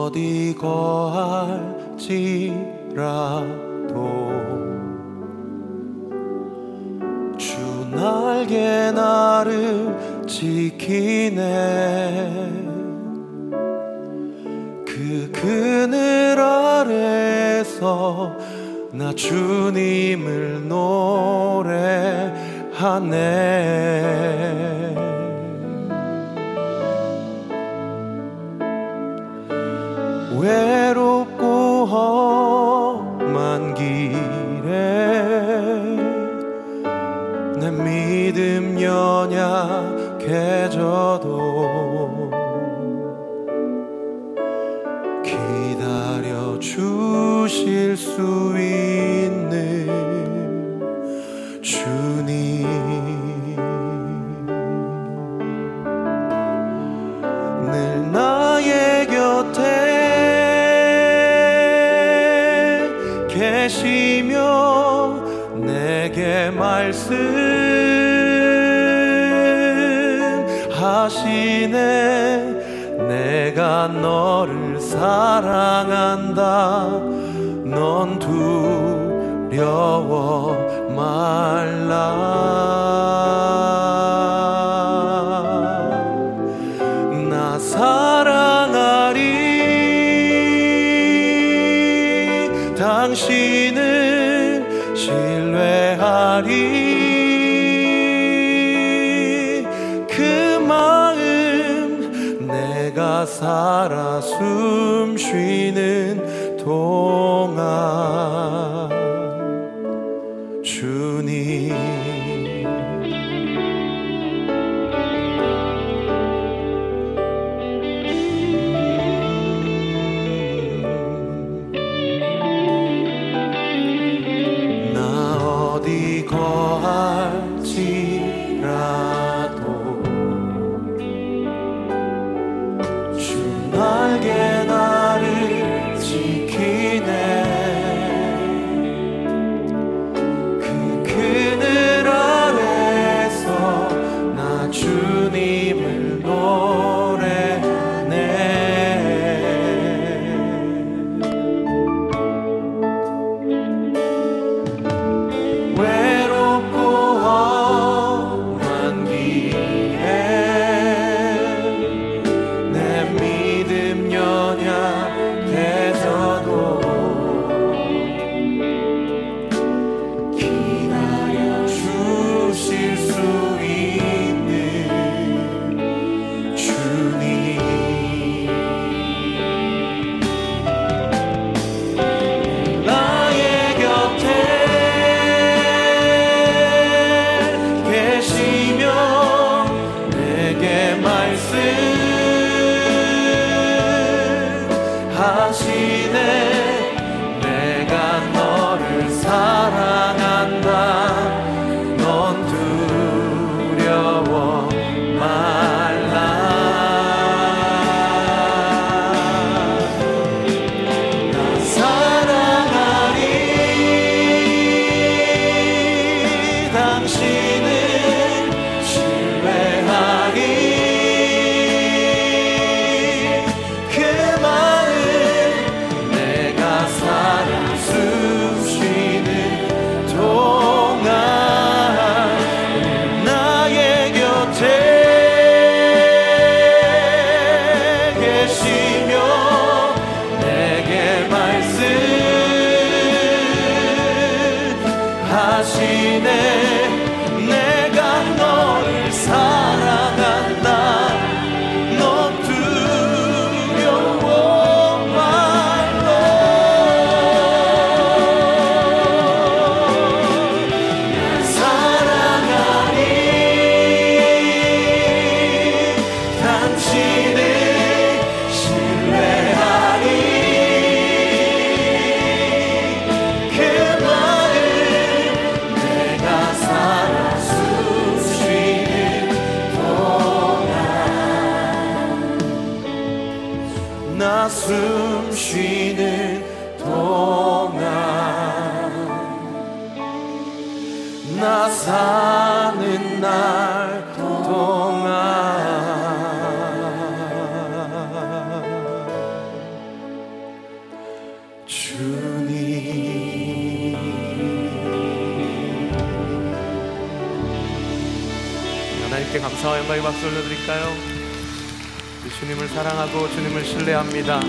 어디 거할지라도 주 날개 나를 지키네. 그 그늘 아래서 나 주님을 노래하네. 내 믿음 연약해져도 기다려 주실 수 있. 너를 사랑한다. 넌 두려워 말라. 올려드릴까요? 주님을 사랑하고 주님을 신뢰합니다.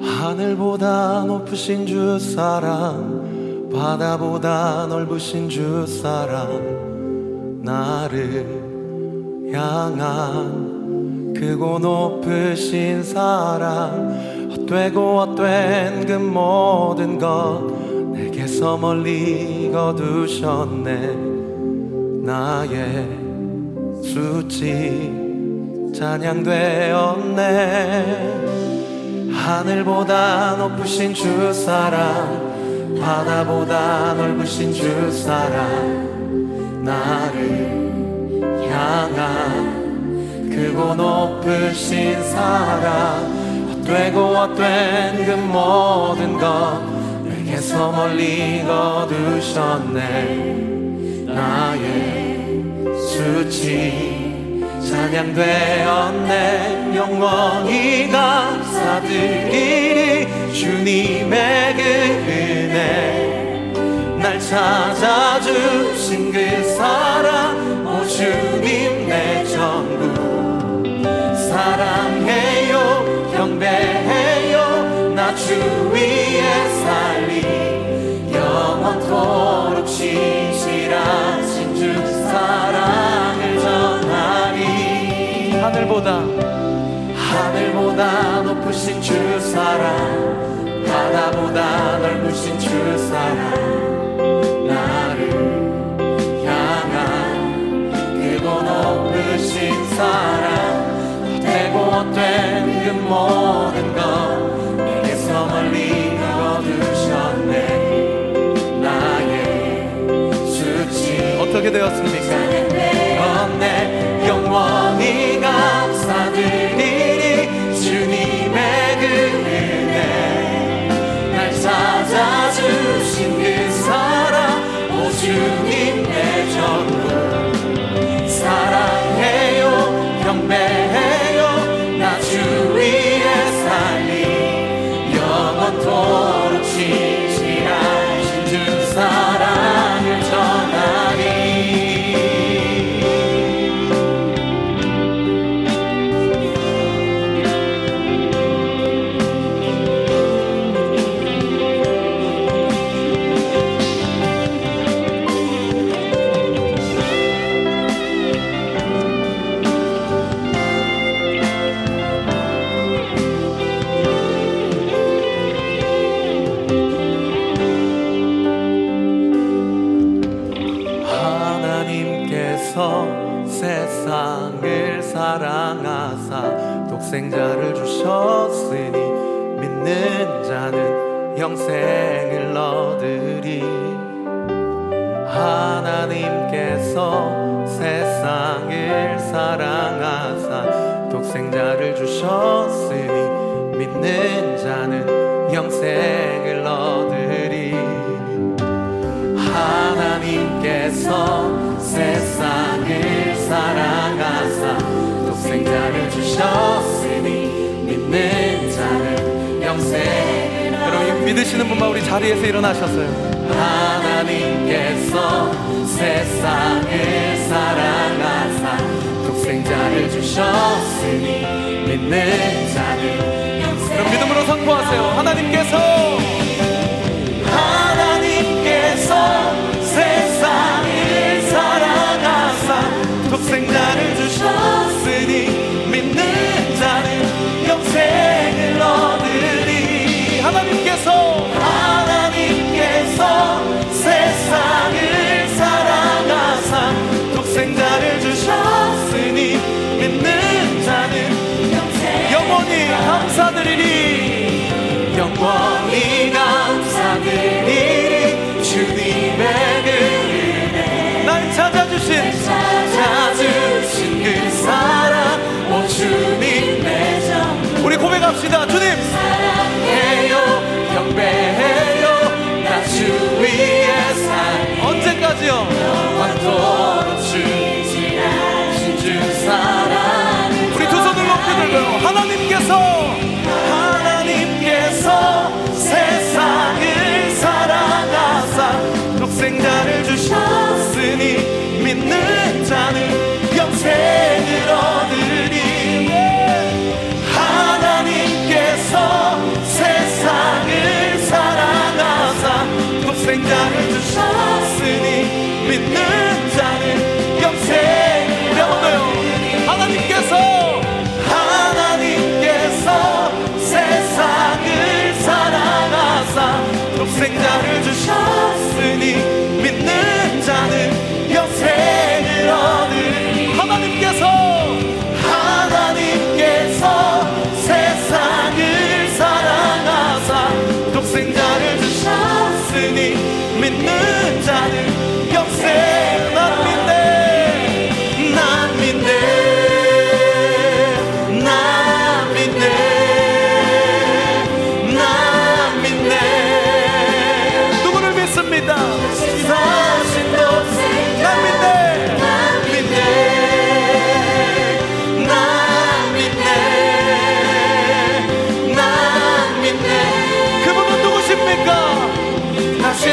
하늘보다 높으신 주 사랑 바다보다 넓으신 주 사랑 나를 향한 크고 높으신 사랑 헛되고 헛된 그 모든 것 내게서 멀리 거두셨네. 나의 수치 찬양되었네. 하늘보다 높으신 주 사랑 바다보다 넓으신 주 사랑 나를 향한 크고 높으신 사랑 헛되고 헛된 그 모든 것 내게서 멀리 거두셨네. 나의 수치 찬양되었네. 영원히 감사드리리 주님의 그 은혜. 날 찾아주신 그 사랑 오주 하신 주 사랑을 전하리. 하늘보다 하늘보다 높으신 주 사랑 바다보다 넓으신 주 사랑 나를 향한 크고 높으신 사랑 되고 헛된 그 모든 것 수치 어떻 하나님께서 세상을 사랑하사 독생자를 주셨으니 믿는 자는 영생을 얻으리. 하나님께서 세상을 사랑하사 독생자를 주셨으니 믿는 자는 영생을 얻으리. 하나님께서 독 생자를 주셨으니 믿는 자는 영생 여러분 믿으시는 분만 우리 자리에서 일어나셨어요. 하나님께서 세상을 사랑하사 독생자를 주셨으니 믿는 자는 영원히 감사드리리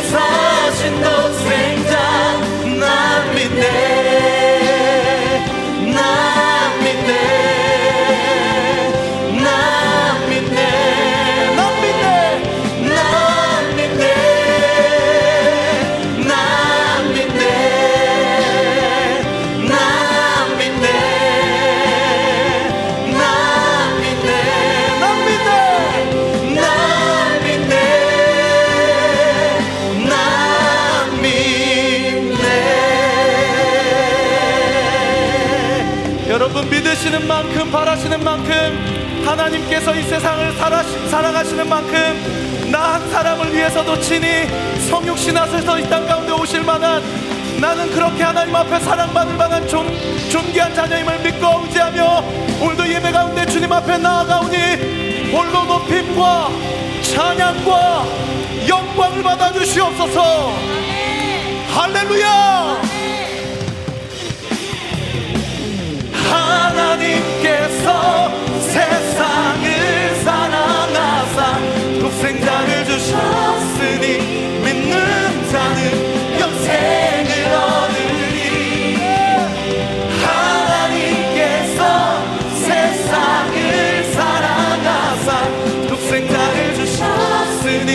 사신 너 믿으시는 만큼 바라시는 만큼 하나님께서 이 세상을 살아가시는 만큼 나 한 사람을 위해서도 친히 성육신 하셔서 이 땅 가운데 오실 만한 나는 그렇게 하나님 앞에 사랑받을 만한 존, 존귀한 자녀임을 믿고 의지하며 오늘도 예배 가운데 주님 앞에 나아가오니 홀로 높임과 찬양과 영광을 받아 주시옵소서. 할렐루야 하나님께서 세상을 사랑하사 독생자를 주셨으니 믿는 자는 영생을 얻으리. 하나님께서 세상을 사랑하사 독생자를 주셨으니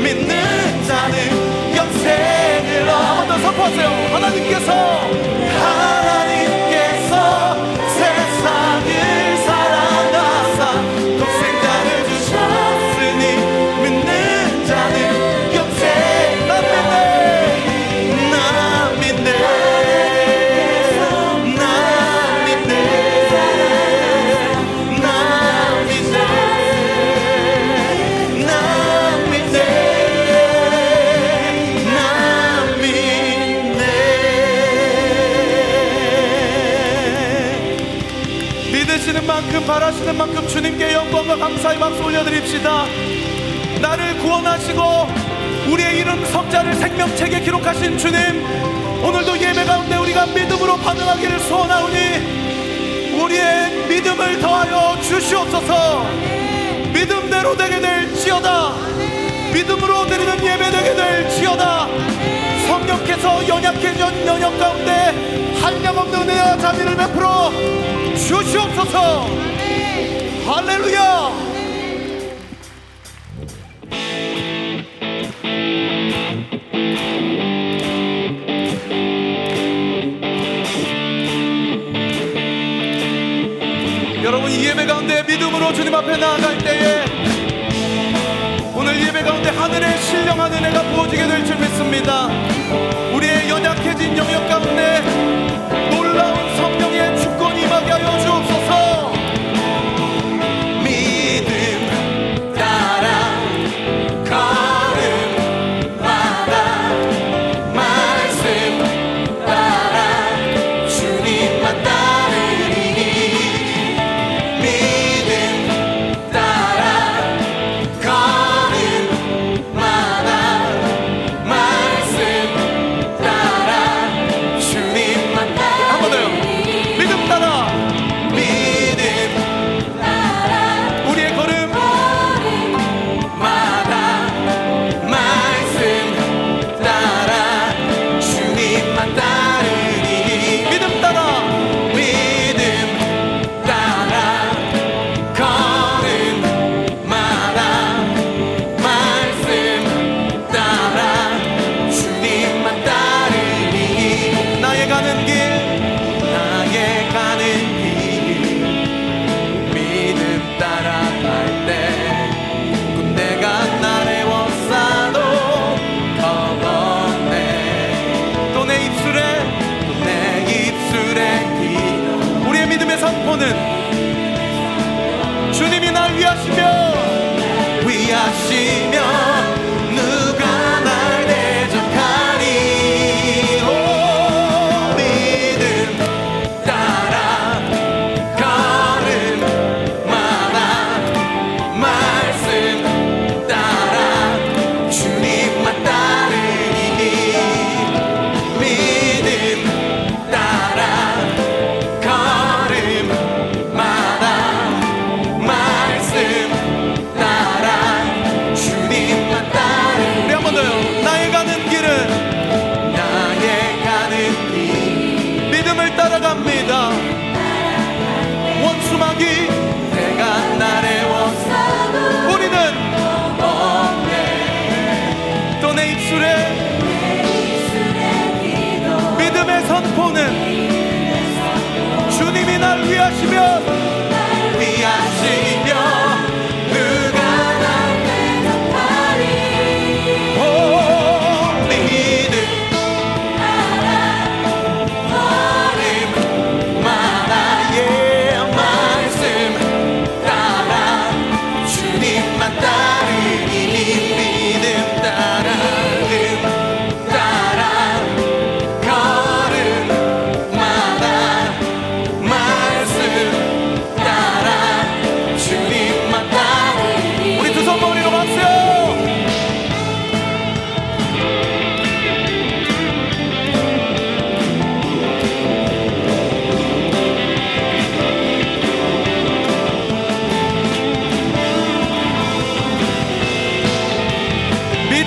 믿는 자는 영생을 한번더 선포하세요. 하나님께서 바라시는 만큼 주님께 영광과 감사의 박수 올려드립시다. 나를 구원하시고 우리의 이름 석자를 생명책에 기록하신 주님 오늘도 예배 가운데 우리가 믿음으로 반응하기를 소원하오니 우리의 믿음을 더하여 주시옵소서. 믿음대로 되게 될지어다. 믿음으로 드리는 예배 되게 될지어다. 성령께서 연약해진 연역 가운데 한량없는 은혜와 자비를 베풀어 주시옵소서 할렐루야! 여러분 이 예배 가운데 믿음으로 주님 앞에 나아갈 때에 오늘 예배 가운데 하늘의 신령한 은혜가 부어지게 될 줄 믿습니다.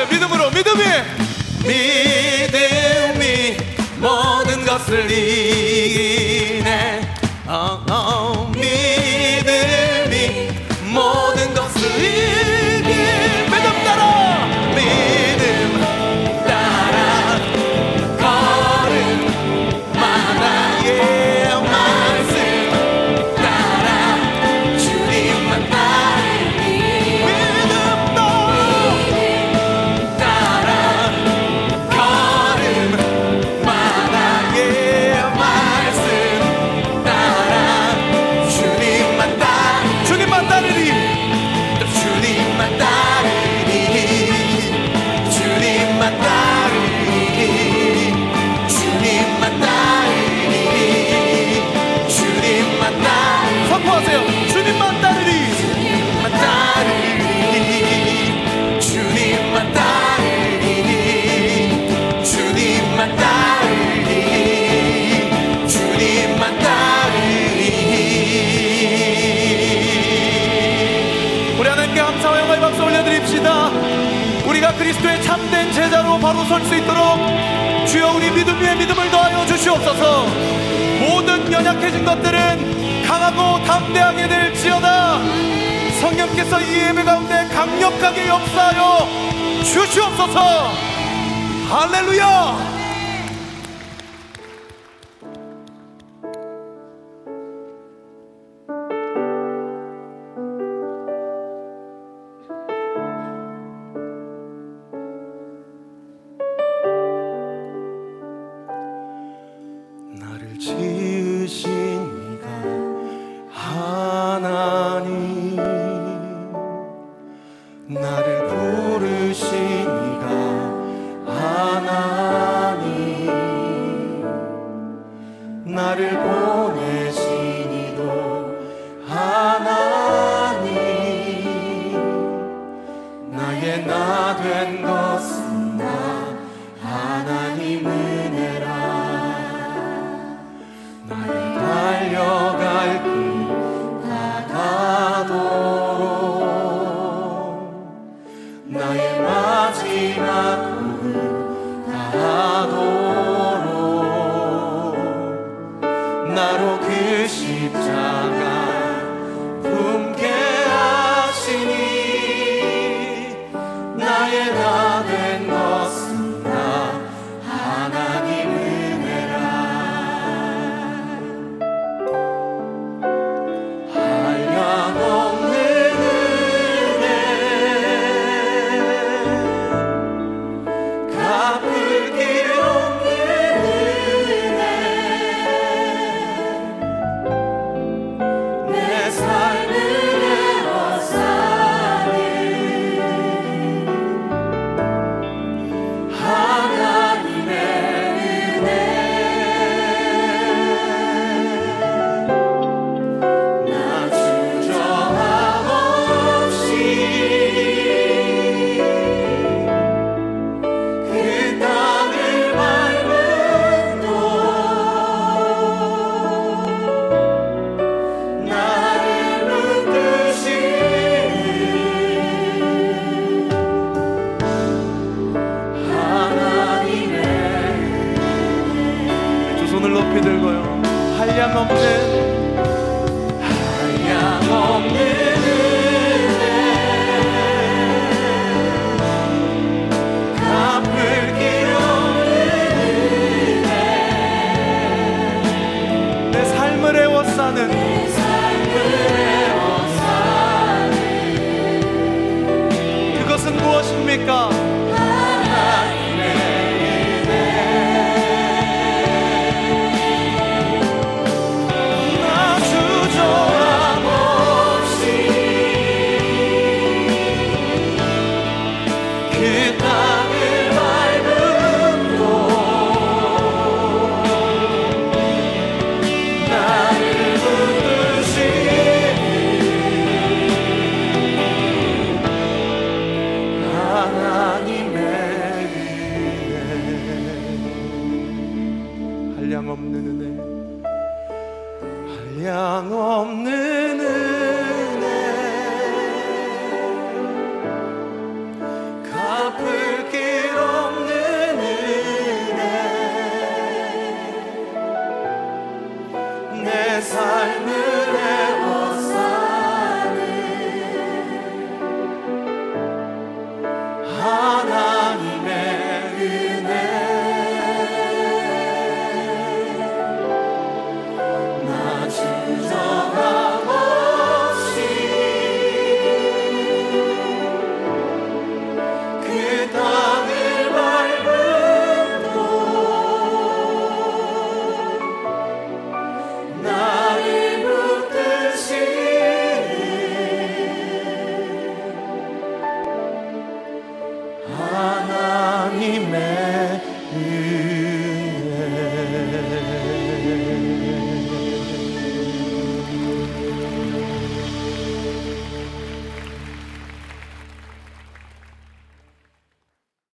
다들 믿음으로 믿음이. 믿음이 모든 것을 이기 약해진 것들은 강하고 담대하게 될지어다. 성령께서 이 예배 가운데 강력하게 역사하여 주시옵소서. 할렐루야